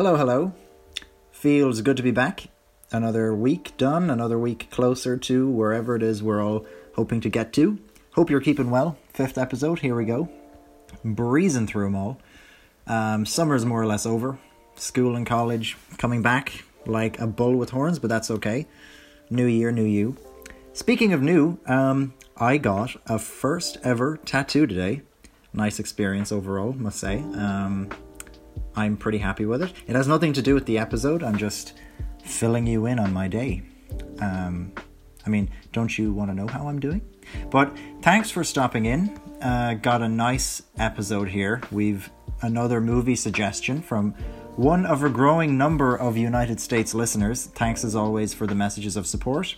Hello, hello. Feels good to be back. Another week done, another week closer to wherever it is we're all hoping to get to. Hope you're keeping well. Fifth episode, here we go. Breezing through them all. Um, summer's more or less over. School and college coming back like a bull with horns, but that's okay. New year, new you. Speaking of new, um, I got a first ever tattoo today. Nice experience overall, must say. Um, I'm pretty happy with it. It has nothing to do with the episode. I'm just filling you in on my day. Um, I mean, don't you want to know how I'm doing? But thanks for stopping in. Uh, got a nice episode here. We've another movie suggestion from one of a growing number of United States listeners. Thanks as always for the messages of support.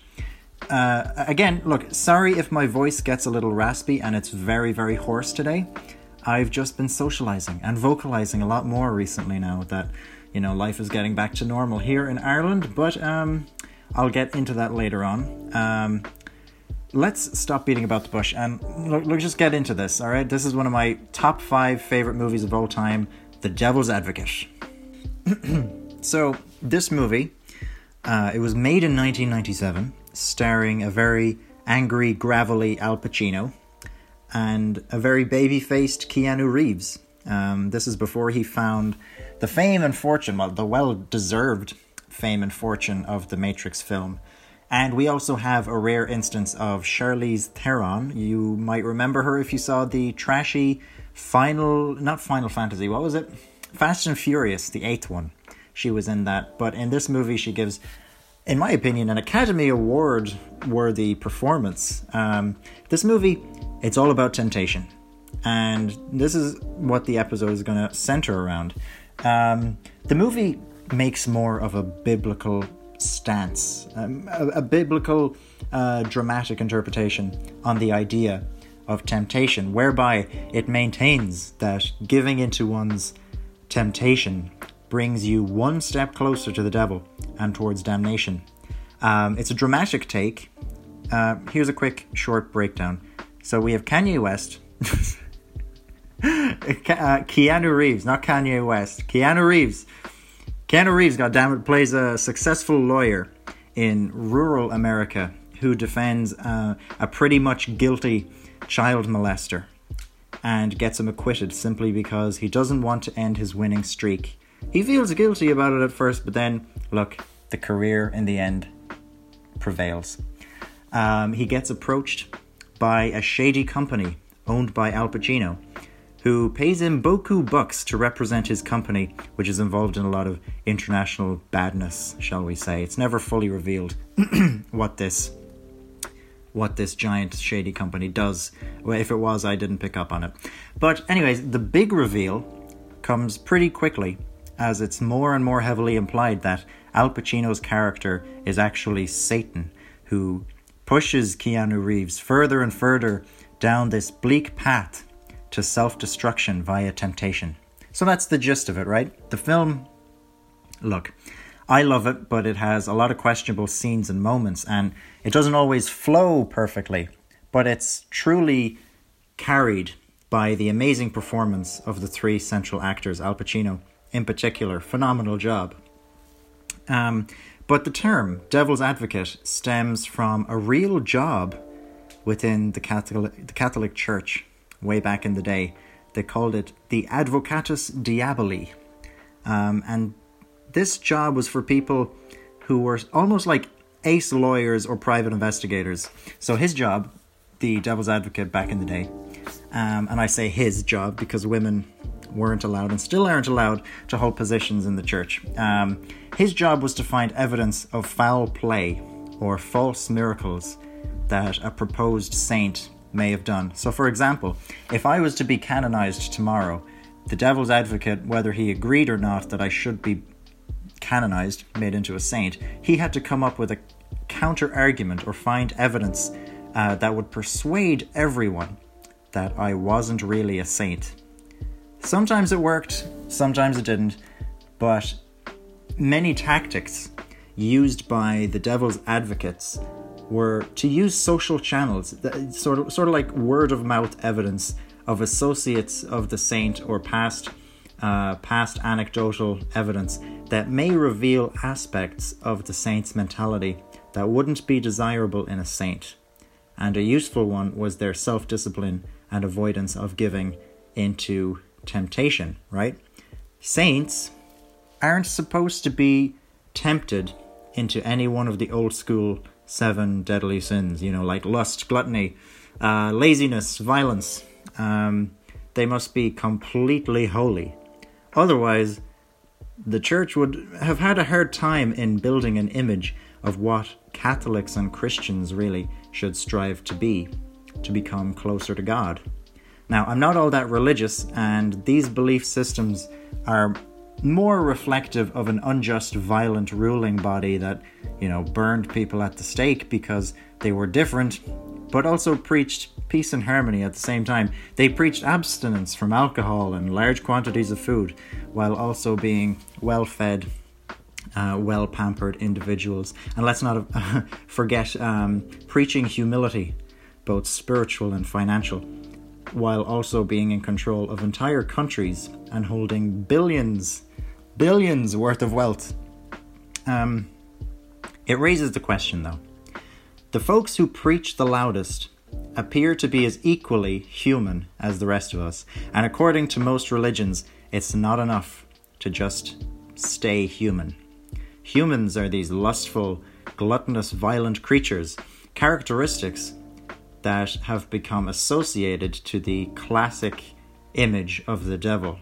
Uh, again, look, sorry if my voice gets a little raspy and it's very, very hoarse today. I've just been socializing and vocalizing a lot more recently now that, you know, life is getting back to normal here in Ireland, but um, I'll get into that later on. Um, let's stop beating about the bush and let's just get into this, all right? This is one of my top five favorite movies of all time The Devil's Advocate. so, this movie, uh, it was made in 1997 starring a very angry, gravelly Al Pacino and a very baby faced Keanu Reeves. Um, this is before he found the fame and fortune, well, the well deserved fame and fortune of the Matrix film. And we also have a rare instance of Charlize Theron. You might remember her if you saw the trashy Final, not Final Fantasy, what was it? Fast and Furious, the eighth one. She was in that. But in this movie, she gives in my opinion, an Academy Award worthy performance. Um, this movie, it's all about temptation. And this is what the episode is going to center around. Um, the movie makes more of a biblical stance, um, a, a, biblical uh, dramatic interpretation on the idea of temptation, whereby it maintains that giving into one's temptation brings you one step closer to the devil and towards damnation. Um, it's a dramatic take. Uh, here's a quick, short breakdown. So we have Kanye West, uh, Keanu Reeves, not Kanye West, Keanu Reeves. Keanu Reeves, goddammit, plays a successful lawyer in rural America who defends uh, a pretty much guilty child molester and gets him acquitted simply because he doesn't want to end his winning streak he feels guilty about it at first, but then, look, the career in the end prevails. Um, he gets approached by a shady company owned by Al Pacino, who pays him boku bucks to represent his company, which is involved in a lot of international badness, shall we say. It's never fully revealed what this what this giant shady company does. Well, if it was, I didn't pick up on it. But anyways, the big reveal comes pretty quickly as it's more and more heavily implied that Al Pacino's character is actually Satan, who pushes Keanu Reeves further and further down this bleak path to self destruction via temptation. So that's the gist of it, right? The film, look, I love it, but it has a lot of questionable scenes and moments, and it doesn't always flow perfectly, but it's truly carried by the amazing performance of the three central actors Al Pacino, in particular. Phenomenal job. Um, but the term devil's advocate stems from a real job within the Catholic, the Catholic Church way back in the day. They called it the Advocatus Diaboli. Um, and this job was for people who were almost like ace lawyers or private investigators. So his job, the devil's advocate back in the day, um, and I say his job because women weren't allowed and still aren't allowed to hold positions in the church. Um, his job was to find evidence of foul play or false miracles that a proposed saint may have done. So, for example, if I was to be canonized tomorrow, the devil's advocate, whether he agreed or not that I should be canonized, made into a saint, he had to come up with a counter argument or find evidence uh, that would persuade everyone that I wasn't really a saint. Sometimes it worked, sometimes it didn't, but many tactics used by the devil's advocates were to use social channels, sort of, sort of like word of mouth evidence of associates of the saint or past uh, past anecdotal evidence that may reveal aspects of the saint's mentality that wouldn't be desirable in a saint. And a useful one was their self discipline and avoidance of giving into temptation, right? Saints aren't supposed to be tempted into any one of the old school seven deadly sins, you know, like lust, gluttony, uh, laziness, violence. Um, they must be completely holy. Otherwise, the church would have had a hard time in building an image of what Catholics and Christians really should strive to be, to become closer to God. Now, I'm not all that religious, and these belief systems are more reflective of an unjust, violent ruling body that, you know, burned people at the stake because they were different, but also preached peace and harmony at the same time. They preached abstinence from alcohol and large quantities of food, while also being well fed, uh, well pampered individuals. And let's not forget um, preaching humility, both spiritual and financial, while also being in control of entire countries and holding billions, billions worth of wealth. Um, it raises the question though the folks who preach the loudest appear to be as equally human as the rest of us, and according to most religions, it's not enough to just stay human. Humans are these lustful, gluttonous, violent creatures, characteristics that have become associated to the classic image of the devil.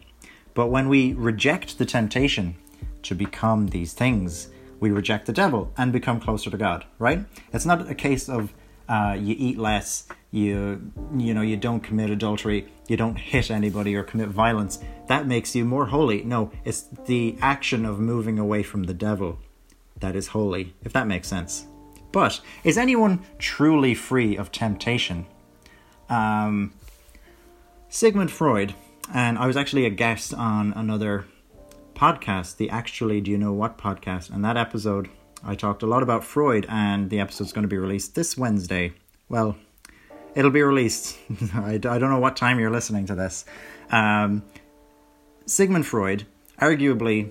But when we reject the temptation to become these things, we reject the devil and become closer to God, right? It's not a case of uh, you eat less, you you know you don't commit adultery, you don't hit anybody or commit violence. That makes you more holy. No, it's the action of moving away from the devil that is holy, if that makes sense. But is anyone truly free of temptation? Um, Sigmund Freud, and I was actually a guest on another podcast, the Actually Do You Know What podcast, and that episode I talked a lot about Freud, and the episode's going to be released this Wednesday. Well, it'll be released. I, I don't know what time you're listening to this. Um, Sigmund Freud, arguably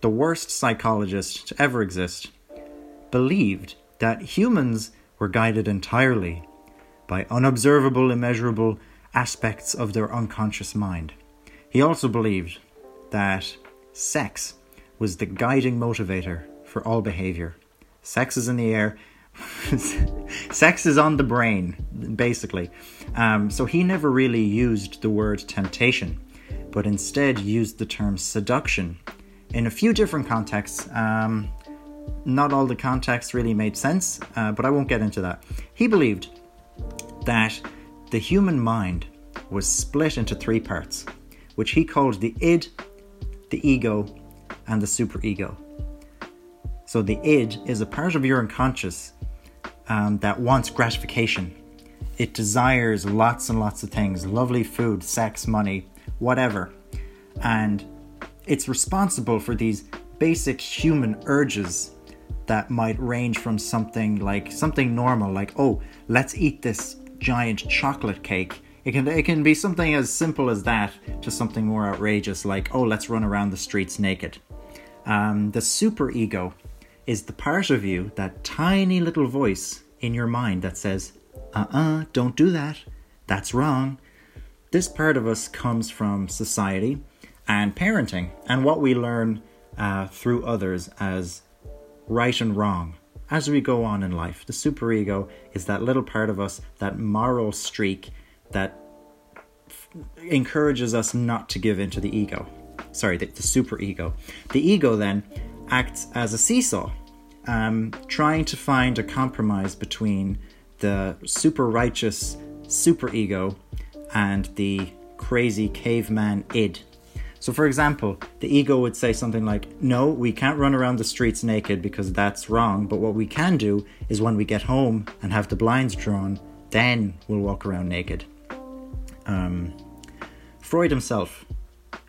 the worst psychologist to ever exist, believed that humans were guided entirely by unobservable, immeasurable aspects of their unconscious mind. He also believed that sex was the guiding motivator for all behavior. Sex is in the air. sex is on the brain, basically. Um, so he never really used the word temptation, but instead used the term seduction in a few different contexts. Um, not all the context really made sense, uh, but I won't get into that. He believed that the human mind was split into three parts, which he called the id, the ego, and the superego. So the id is a part of your unconscious um, that wants gratification. It desires lots and lots of things lovely food, sex, money, whatever. And it's responsible for these basic human urges that might range from something like something normal like oh let's eat this giant chocolate cake. It can it can be something as simple as that to something more outrageous like oh let's run around the streets naked. Um, the super ego is the part of you that tiny little voice in your mind that says uh-uh don't do that. That's wrong. This part of us comes from society and parenting and what we learn uh, through others as right and wrong as we go on in life. The superego is that little part of us, that moral streak that f- encourages us not to give in to the ego. Sorry, the, the superego. The ego then acts as a seesaw, um, trying to find a compromise between the super righteous superego and the crazy caveman id so, for example, the ego would say something like, No, we can't run around the streets naked because that's wrong, but what we can do is when we get home and have the blinds drawn, then we'll walk around naked. Um, Freud himself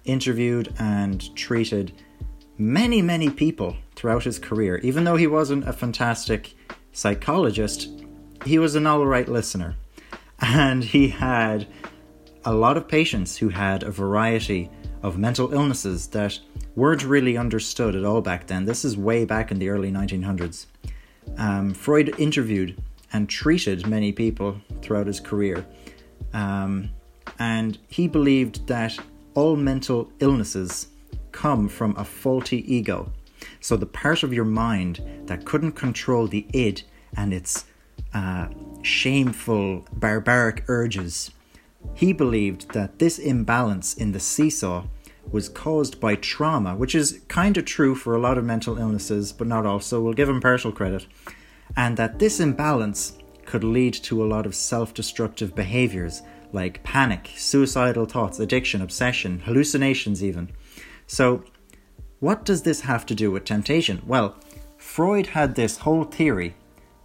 interviewed and treated many, many people throughout his career. Even though he wasn't a fantastic psychologist, he was an alright listener. And he had a lot of patients who had a variety of mental illnesses that weren't really understood at all back then. This is way back in the early 1900s. Um, Freud interviewed and treated many people throughout his career. Um, and he believed that all mental illnesses come from a faulty ego. So, the part of your mind that couldn't control the id and its uh, shameful, barbaric urges, he believed that this imbalance in the seesaw was caused by trauma, which is kind of true for a lot of mental illnesses, but not all, so we'll give him partial credit. And that this imbalance could lead to a lot of self destructive behaviors like panic, suicidal thoughts, addiction, obsession, hallucinations, even. So, what does this have to do with temptation? Well, Freud had this whole theory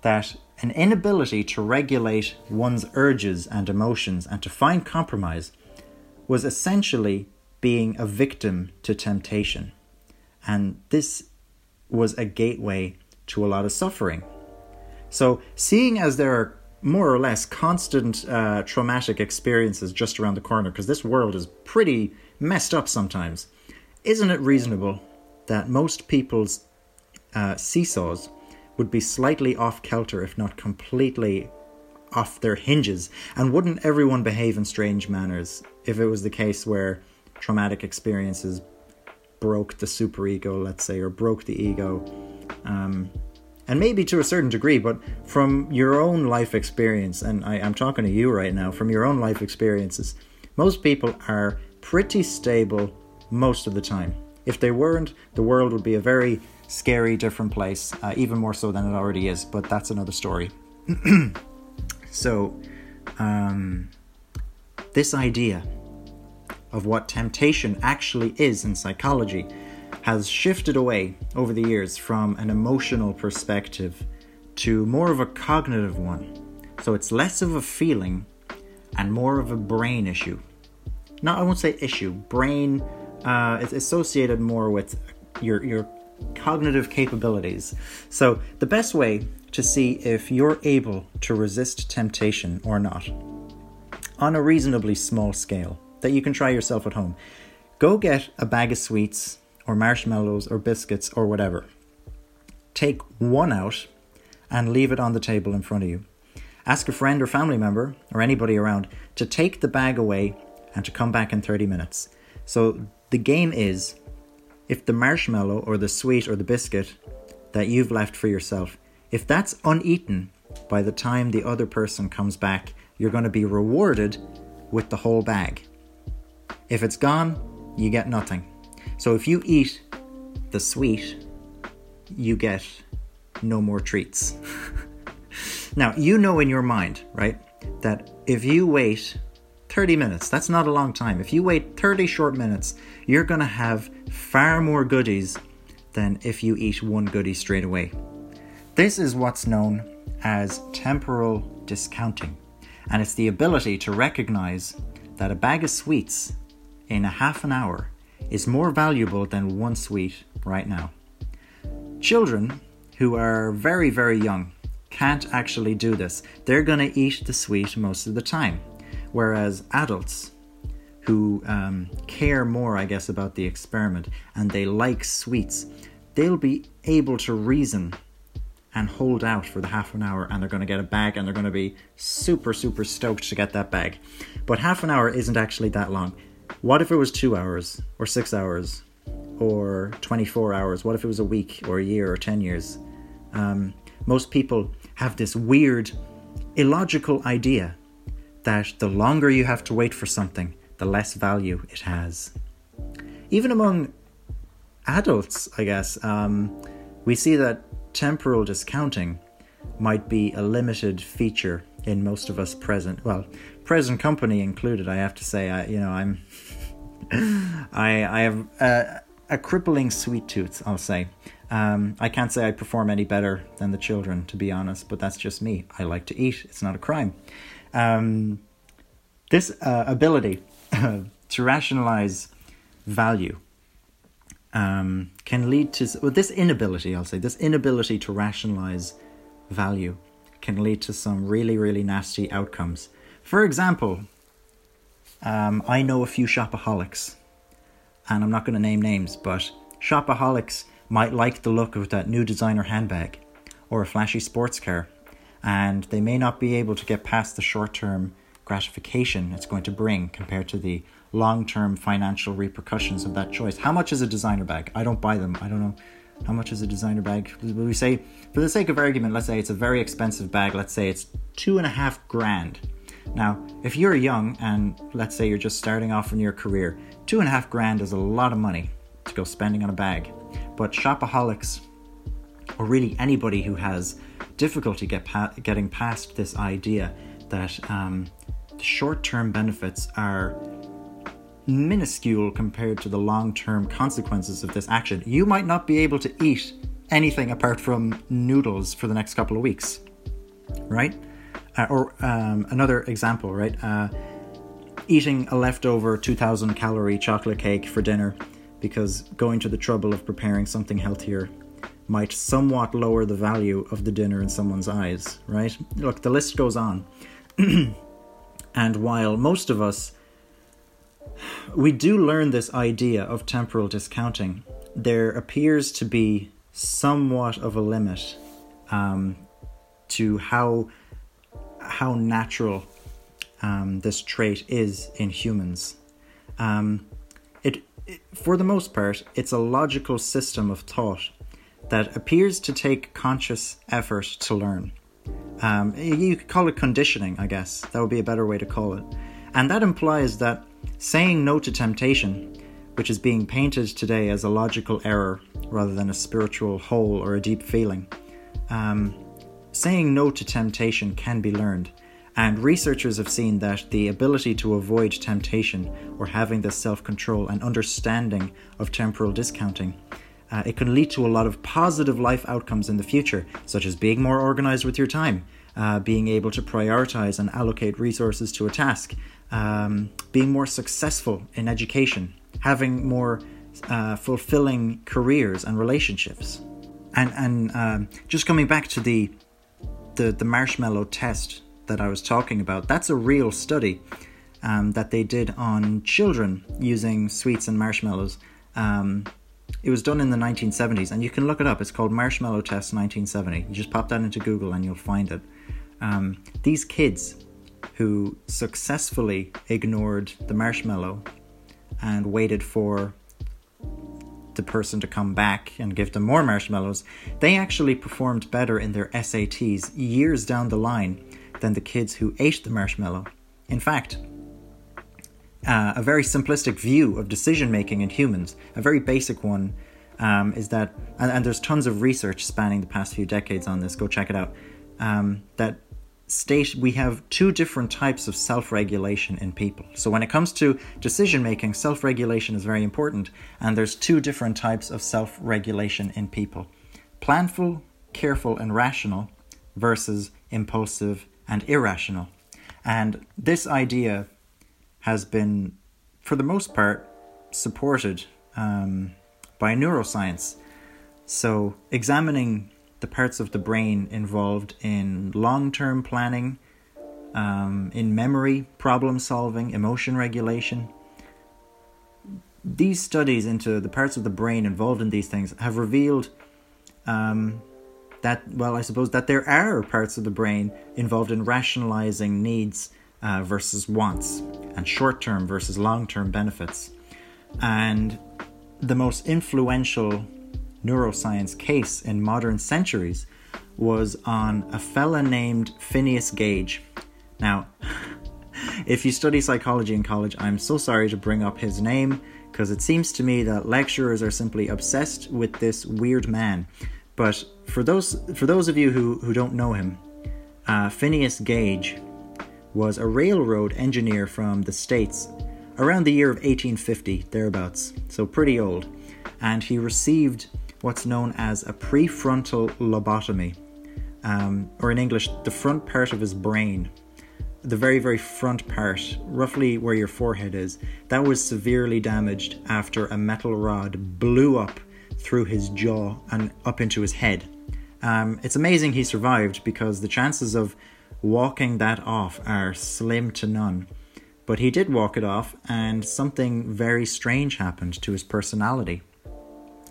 that an inability to regulate one's urges and emotions and to find compromise was essentially being a victim to temptation. And this was a gateway to a lot of suffering. So, seeing as there are more or less constant uh, traumatic experiences just around the corner, because this world is pretty messed up sometimes, isn't it reasonable that most people's uh, seesaws would be slightly off kilter, if not completely off their hinges? And wouldn't everyone behave in strange manners if it was the case where traumatic experiences broke the superego, let's say, or broke the ego? Um, and maybe to a certain degree, but from your own life experience, and I, am talking to you right now, from your own life experiences, most people are pretty stable most of the time. If they weren't, the world would be a very scary, different place, uh, even more so than it already is, but that's another story. so, um, this idea of what temptation actually is in psychology has shifted away over the years from an emotional perspective to more of a cognitive one. So it's less of a feeling and more of a brain issue. No, I won't say issue. Brain uh, is associated more with your your cognitive capabilities. So the best way to see if you're able to resist temptation or not, on a reasonably small scale, that you can try yourself at home, go get a bag of sweets or marshmallows or biscuits or whatever. Take one out and leave it on the table in front of you. Ask a friend or family member or anybody around to take the bag away and to come back in 30 minutes. So the game is if the marshmallow or the sweet or the biscuit that you've left for yourself, if that's uneaten by the time the other person comes back, you're going to be rewarded with the whole bag. If it's gone, you get nothing. So if you eat the sweet, you get no more treats. now, you know in your mind, right, that if you wait 30 minutes, that's not a long time. If you wait 30 short minutes, you're going to have far more goodies than if you eat one goodie straight away. This is what's known as temporal discounting, and it's the ability to recognize that a bag of sweets in a half an hour is more valuable than one sweet right now. Children who are very, very young can't actually do this. They're going to eat the sweet most of the time. Whereas adults who um, care more, I guess, about the experiment and they like sweets, they'll be able to reason and hold out for the half an hour and they're going to get a bag and they're going to be super, super stoked to get that bag. But half an hour isn't actually that long. What if it was two hours or six hours or 24 hours? What if it was a week or a year or 10 years? Um, most people have this weird, illogical idea that the longer you have to wait for something, the less value it has. Even among adults, I guess, um, we see that temporal discounting might be a limited feature in most of us present. Well, present company included. I have to say, I you know I'm I I have a, a, crippling sweet tooth. I'll say. Um, I can't say I perform any better than the children, to be honest, but that's just me. I like to eat. It's not a crime. Um, this uh, ability to rationalize value um, can lead to well, this inability. I'll say this inability to rationalize value can lead to some really, really nasty outcomes. For example, um, I know a few shopaholics. and I'm not going to name names, but shopaholics might like the look of that new designer handbag or a flashy sports car, and they may not be able to get past the short term gratification it's going to bring compared to the long term financial repercussions of that choice. How much is a designer bag? I don't buy them. I don't know. How much is a designer bag? We say, for the sake of argument, let's say it's a very expensive bag. Let's say it's two and a half grand. Now, if you're young and let's say you're just starting off in your career, two and a half grand is a lot of money to go spending on a bag. But shopaholics, or really anybody who has difficulty get pa- getting past this idea that um, the short term benefits are minuscule compared to the long term consequences of this action. You might not be able to eat anything apart from noodles for the next couple of weeks, right? Uh, or um, another example, right? Uh, eating a leftover 2000 calorie chocolate cake for dinner because going to the trouble of preparing something healthier might somewhat lower the value of the dinner in someone's eyes, right? Look, the list goes on. and while most of us we do learn this idea of temporal discounting, there appears to be somewhat of a limit um, to how how natural um, this trait is in humans. Um, it, it, for the most part, it's a logical system of thought that appears to take conscious effort to learn. Um, you could call it conditioning, I guess. That would be a better way to call it. And that implies that saying no to temptation, which is being painted today as a logical error rather than a spiritual hole or a deep feeling, um, saying no to temptation can be learned. And researchers have seen that the ability to avoid temptation or having this self control and understanding of temporal discounting uh, it can lead to a lot of positive life outcomes in the future, such as being more organized with your time, uh, being able to prioritize and allocate resources to a task, um, being more successful in education, having more uh, fulfilling careers and relationships. And, and um, just coming back to the, the, the marshmallow test that I was talking about, that's a real study um, that they did on children using sweets and marshmallows. Um, it was done in the 1970s, and you can look it up. It's called Marshmallow Test 1970. You just pop that into Google and you'll find it. Um, these kids who successfully ignored the marshmallow and waited for the person to come back and give them more marshmallows, they actually performed better in their SATs years down the line than the kids who ate the marshmallow. In fact, uh, a very simplistic view of decision making in humans, a very basic one, um, is that, and, and, there's tons of research spanning the past few decades on this, go check it out, um, that state we have two different types of self regulation in people. So when it comes to decision making, self regulation is very important, and there's two different types of self regulation in people planful, careful, and rational versus impulsive and irrational. And this idea has been, for the most part, supported um, by neuroscience. So, examining the parts of the brain involved in long term planning, um, in memory, problem solving, emotion regulation. These studies into the parts of the brain involved in these things have revealed um, that, well, I suppose that there are parts of the brain involved in rationalizing needs uh, versus wants, and short term versus long term benefits. And the most influential neuroscience case in modern centuries was on a fella named Phineas Gage. Now, if you study psychology in college, I'm so sorry to bring up his name because it seems to me that lecturers are simply obsessed with this weird man. But for those for those of you who, who don't know him, uh, Phineas Gage was a railroad engineer from the States around the year of 1850, thereabouts, so pretty old, and he received what's known as a prefrontal lobotomy, um, or in English, the front part of his brain, the very, very front part, roughly where your forehead is, that was severely damaged after a metal rod blew up through his jaw and up into his head. Um, it's amazing he survived because the chances of walking that off are slim to none. But he did walk it off, and something very strange happened to his personality.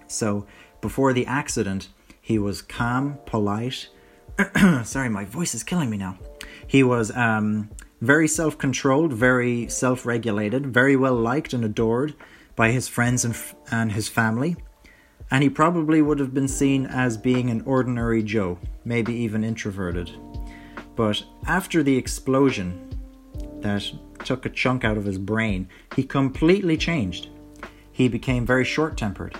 So, before the accident, he was calm, polite. Sorry, my voice is killing me now. He was um, very self controlled, very self regulated, very well liked and adored by his friends and, f- and his family. And he probably would have been seen as being an ordinary Joe, maybe even introverted. But after the explosion that took a chunk out of his brain, he completely changed. He became very short tempered.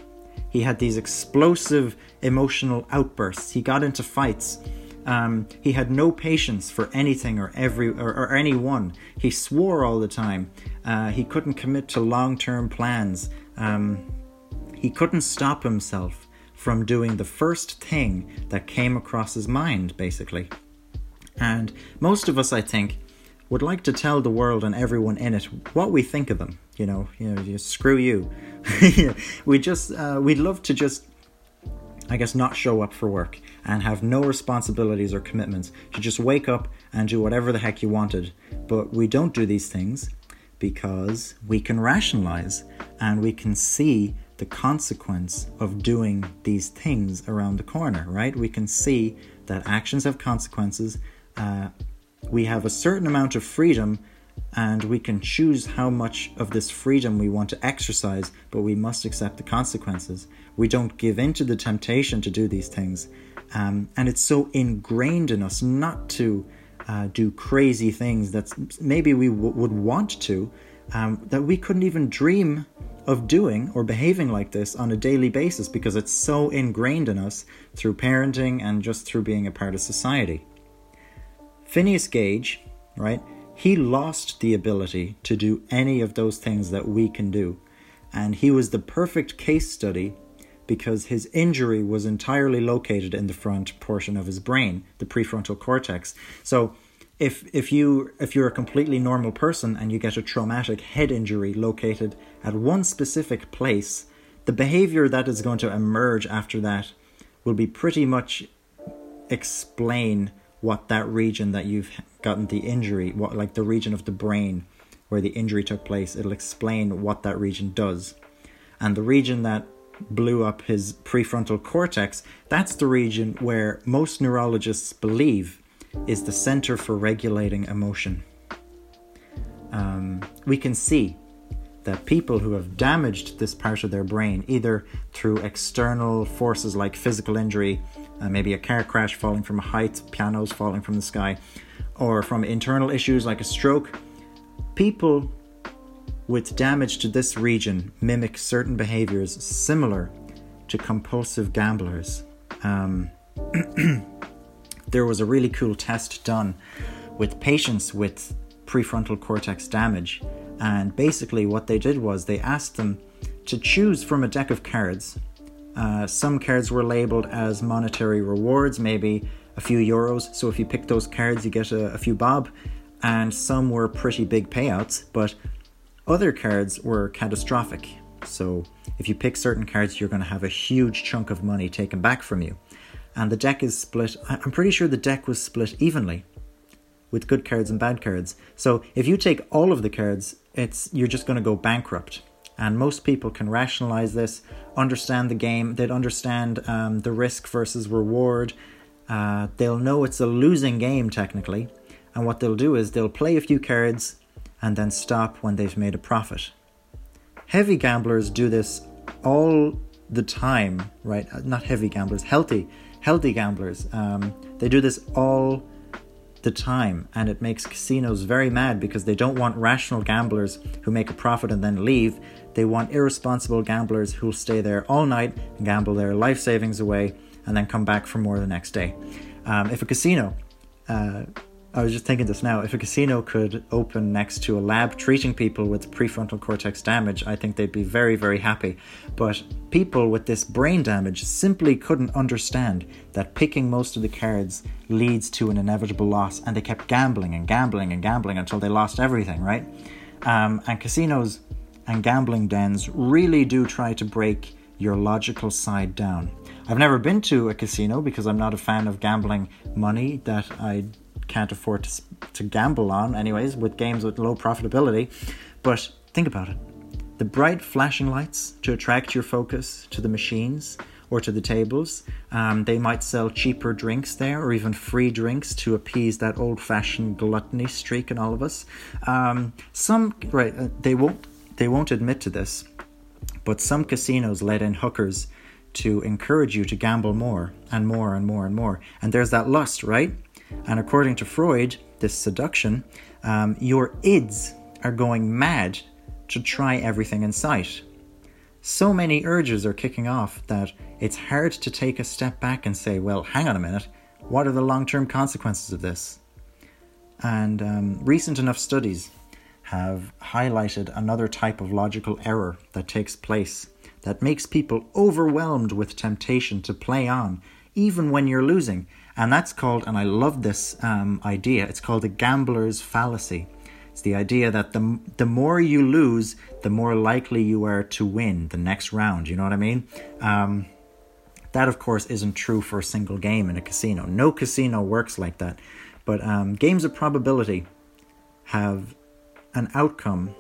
He had these explosive emotional outbursts. He got into fights. Um, he had no patience for anything or every or, or anyone. He swore all the time. Uh, he couldn't commit to long-term plans. Um, he couldn't stop himself from doing the first thing that came across his mind, basically. And most of us, I think, would like to tell the world and everyone in it what we think of them. You know, you know, you, screw you. we just, uh, we'd love to just I guess, not show up for work and have no responsibilities or commitments to just wake up and do whatever the heck you wanted. But we don't do these things because we can rationalize and we can see the consequence of doing these things around the corner, right? We can see that actions have consequences. Uh, we have a certain amount of freedom and we can choose how much of this freedom we want to exercise, but we must accept the consequences. We don't give in to the temptation to do these things. Um, and it's so ingrained in us not to uh, do crazy things that maybe we w- would want to, um, that we couldn't even dream of doing or behaving like this on a daily basis because it's so ingrained in us through parenting and just through being a part of society. Phineas Gage, right? he lost the ability to do any of those things that we can do. And he was the perfect case study because his injury was entirely located in the front portion of his brain, the prefrontal cortex. So if if you if you're a completely normal person and you get a traumatic head injury located at one specific place, the behavior that is going to emerge after that will be pretty much explain what that region that you've gotten the injury, what like the region of the brain where the injury took place, it'll explain what that region does. And the region that blew up his prefrontal cortex, that's the region where most neurologists believe is the center for regulating emotion. Um, we can see that people who have damaged this part of their brain, either through external forces like physical injury uh, maybe a car crash falling from a height, pianos falling from the sky, or from internal issues like a stroke. People with damage to this region mimic certain behaviors similar to compulsive gamblers. Um, there was a really cool test done with patients with prefrontal cortex damage, and basically, what they did was they asked them to choose from a deck of cards uh, some cards were labeled as monetary rewards, maybe a few euros. So if you pick those cards, you get a, a few bob. And some were pretty big payouts, but other cards were catastrophic. So if you pick certain cards, you're going to have a huge chunk of money taken back from you. And the deck is split, I'm pretty sure the deck was split evenly with good cards and bad cards. So if you take all of the cards, it's you're just going to go bankrupt and most people can rationalize this, understand the game, they'd understand um, the risk versus reward. Uh, they'll know it's a losing game technically, and what they'll do is they'll play a few cards and then stop when they've made a profit. Heavy gamblers do this all the time, right? Uh, not heavy gamblers, healthy, healthy gamblers. Um, they do this all the time, and it makes casinos very mad because they don't want rational gamblers who make a profit and then leave. They want irresponsible gamblers who'll stay there all night gamble their life savings away and then come back for more the next day. Um, if a casino, uh, I was just thinking this now, if a casino could open next to a lab treating people with prefrontal cortex damage, I think they'd be very, very happy. But people with this brain damage simply couldn't understand that picking most of the cards leads to an inevitable loss, and they kept gambling and gambling and gambling until they lost everything, right? Um, and casinos and gambling dens really do try to break your logical side down. I've never been to a casino because I'm not a fan of gambling money that I can't afford to, to gamble on, anyways, with games with low profitability. But think about it the bright flashing lights to attract your focus to the machines or to the tables. Um, they might sell cheaper drinks there or even free drinks to appease that old fashioned gluttony streak in all of us. Um, some, right, uh, they won't. They won't admit to this, but some casinos let in hookers to encourage you to gamble more and more and more and more. And there's that lust, right? And according to Freud, this seduction, um, your ids are going mad to try everything in sight. So many urges are kicking off that it's hard to take a step back and say, well, hang on a minute, what are the long term consequences of this? And um, recent enough studies have highlighted another type of logical error that takes place that makes people overwhelmed with temptation to play on, even when you're losing. And that's called, and I love this um, idea, it's called the gambler's fallacy. It's the idea that the, the more you lose, the more likely you are to win the next round. You know what I mean? Um, that, of course, isn't true for a single game in a casino. No casino works like that. But um, games of probability have an outcome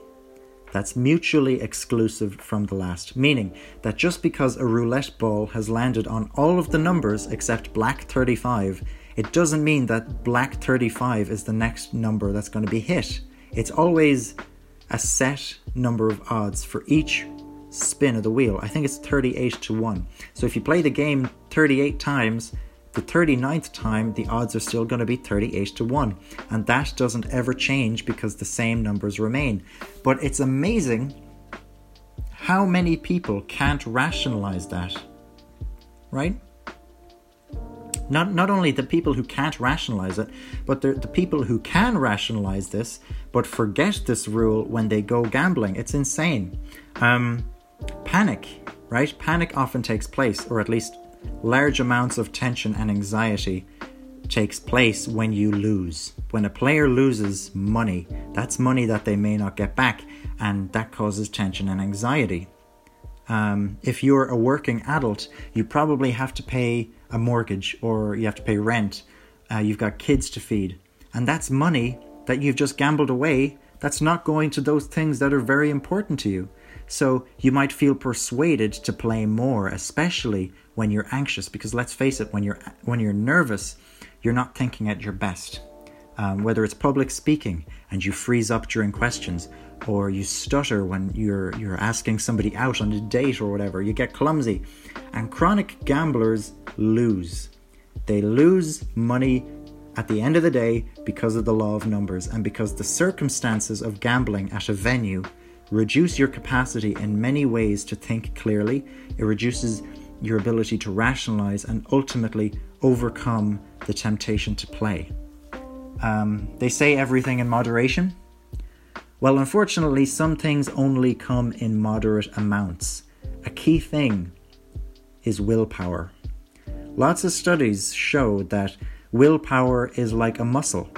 that's mutually exclusive from the last, meaning that just because a roulette ball has landed on all of the numbers except black 35, it doesn't mean that black 35 is the next number that's going to be hit. It's always a set number of odds for each spin of the wheel. I think it's 38 to 1. So if you play the game 38 times, the 39th time, the odds are still going to be 38 to 1. And that doesn't ever change because the same numbers remain. But it's amazing how many people can't rationalize that. Right? Not, not only the people who can't rationalize it, but the, the people who can rationalize this but forget this rule when they go gambling. It's insane. Um, panic, right? Panic often takes place, or at least large amounts of tension and anxiety takes place when you lose. When a player loses money, that's money that they may not get back, and that causes tension and anxiety. Um, if you're a working adult, you probably have to pay a mortgage or you have to pay rent. Uh, you've got kids to feed, and that's money that you've just gambled away. That's not going to those things that are very important to you. So you might feel persuaded to play more, especially when you're anxious. Because let's face it, when you're when you're nervous, you're not thinking at your best. Um, whether it's public speaking and you freeze up during questions, or you stutter when you're you're asking somebody out on a date or whatever, you get clumsy. And chronic gamblers lose. They lose money at the end of the day because of the law of numbers and because the circumstances of gambling at a venue reduce your capacity in many ways to think clearly. It reduces your ability to rationalize and ultimately overcome the temptation to play. Um, they say everything in moderation. Well, unfortunately, some things only come in moderate amounts. A key thing is willpower. Lots of studies show that willpower is like a muscle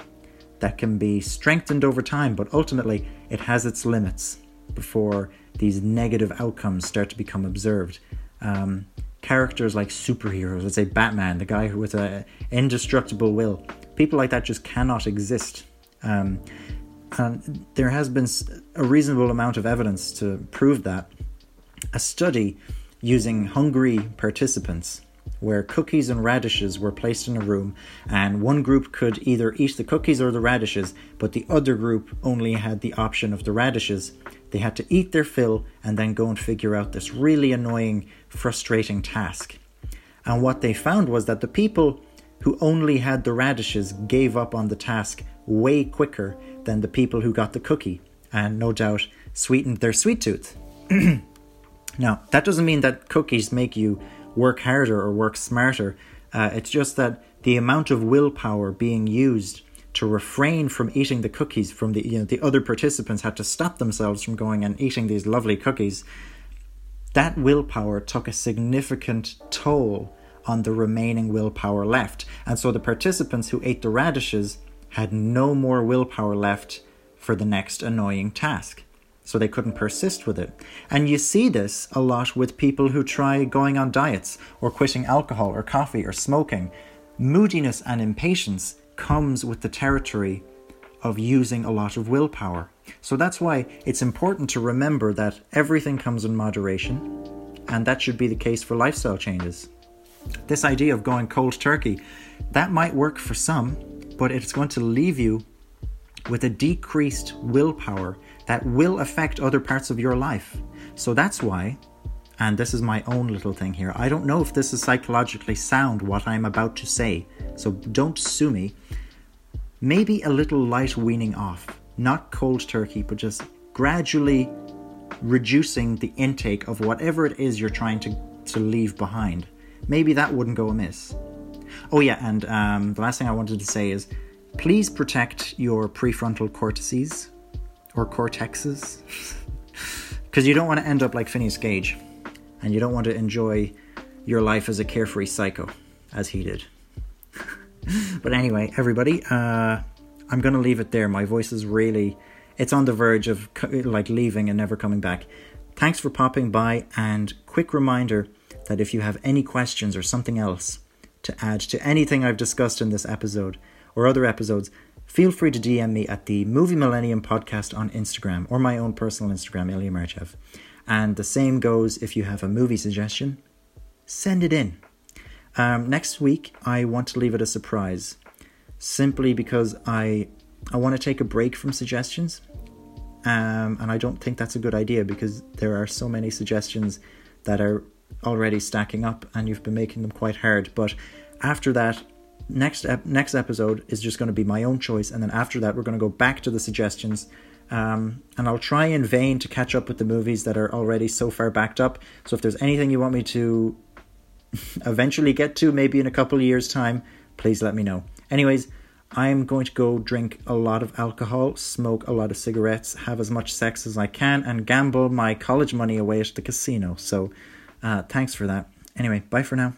that can be strengthened over time, but ultimately it has its limits before these negative outcomes start to become observed. Um, characters like superheroes, let's say Batman, the guy with an indestructible will, people like that just cannot exist. Um, and there has been a reasonable amount of evidence to prove that. A study using hungry participants where cookies and radishes were placed in a room, and one group could either eat the cookies or the radishes, but the other group only had the option of the radishes. They had to eat their fill and then go and figure out this really annoying, frustrating task. And what they found was that the people who only had the radishes gave up on the task way quicker than the people who got the cookie, and no doubt sweetened their sweet tooth. now, that doesn't mean that cookies make you work harder or work smarter. Uh, it's just that the amount of willpower being used to refrain from eating the cookies from the you know the other participants had to stop themselves from going and eating these lovely cookies that willpower took a significant toll on the remaining willpower left and so the participants who ate the radishes had no more willpower left for the next annoying task so they couldn't persist with it. And you see this a lot with people who try going on diets or quitting alcohol or coffee or smoking. Moodiness and impatience comes with the territory of using a lot of willpower. So that's why it's important to remember that everything comes in moderation, and that should be the case for lifestyle changes. This idea of going cold turkey, that might work for some, but it's going to leave you with a decreased willpower that will affect other parts of your life. So that's why, and this is my own little thing here, I don't know if this is psychologically sound what I'm about to say, so don't sue me. Maybe a little light weaning off, not cold turkey, but just gradually reducing the intake of whatever it is you're trying to, to leave behind. Maybe that wouldn't go amiss. Oh, yeah, and um, the last thing I wanted to say is please protect your prefrontal cortices or cortexes because you don't want to end up like Phineas Gage and you don't want to enjoy your life as a carefree psycho as he did. but anyway, everybody, uh, I'm going to leave it there. My voice is really, it's on the verge of like leaving and never coming back. Thanks for popping by, and quick reminder that if you have any questions or something else to add to anything I've discussed in this episode or other episodes, feel free to DM me at the Movie Millennium podcast on Instagram or my own personal Instagram, Ilya Marchev. And the same goes if you have a movie suggestion, send it in. Um, next week, I want to leave it a surprise, simply because I I want to take a break from suggestions, um, and I don't think that's a good idea because there are so many suggestions that are already stacking up, and you've been making them quite hard. But after that, next ep- next episode is just going to be my own choice, and then after that, we're going to go back to the suggestions. Um, and I'll try in vain to catch up with the movies that are already so far backed up. So if there's anything you want me to eventually get to, maybe in a couple of years' time, please let me know. Anyways, I'm going to go drink a lot of alcohol, smoke a lot of cigarettes, have as much sex as I can, and gamble my college money away at the casino. So, uh, thanks for that. Anyway, bye for now.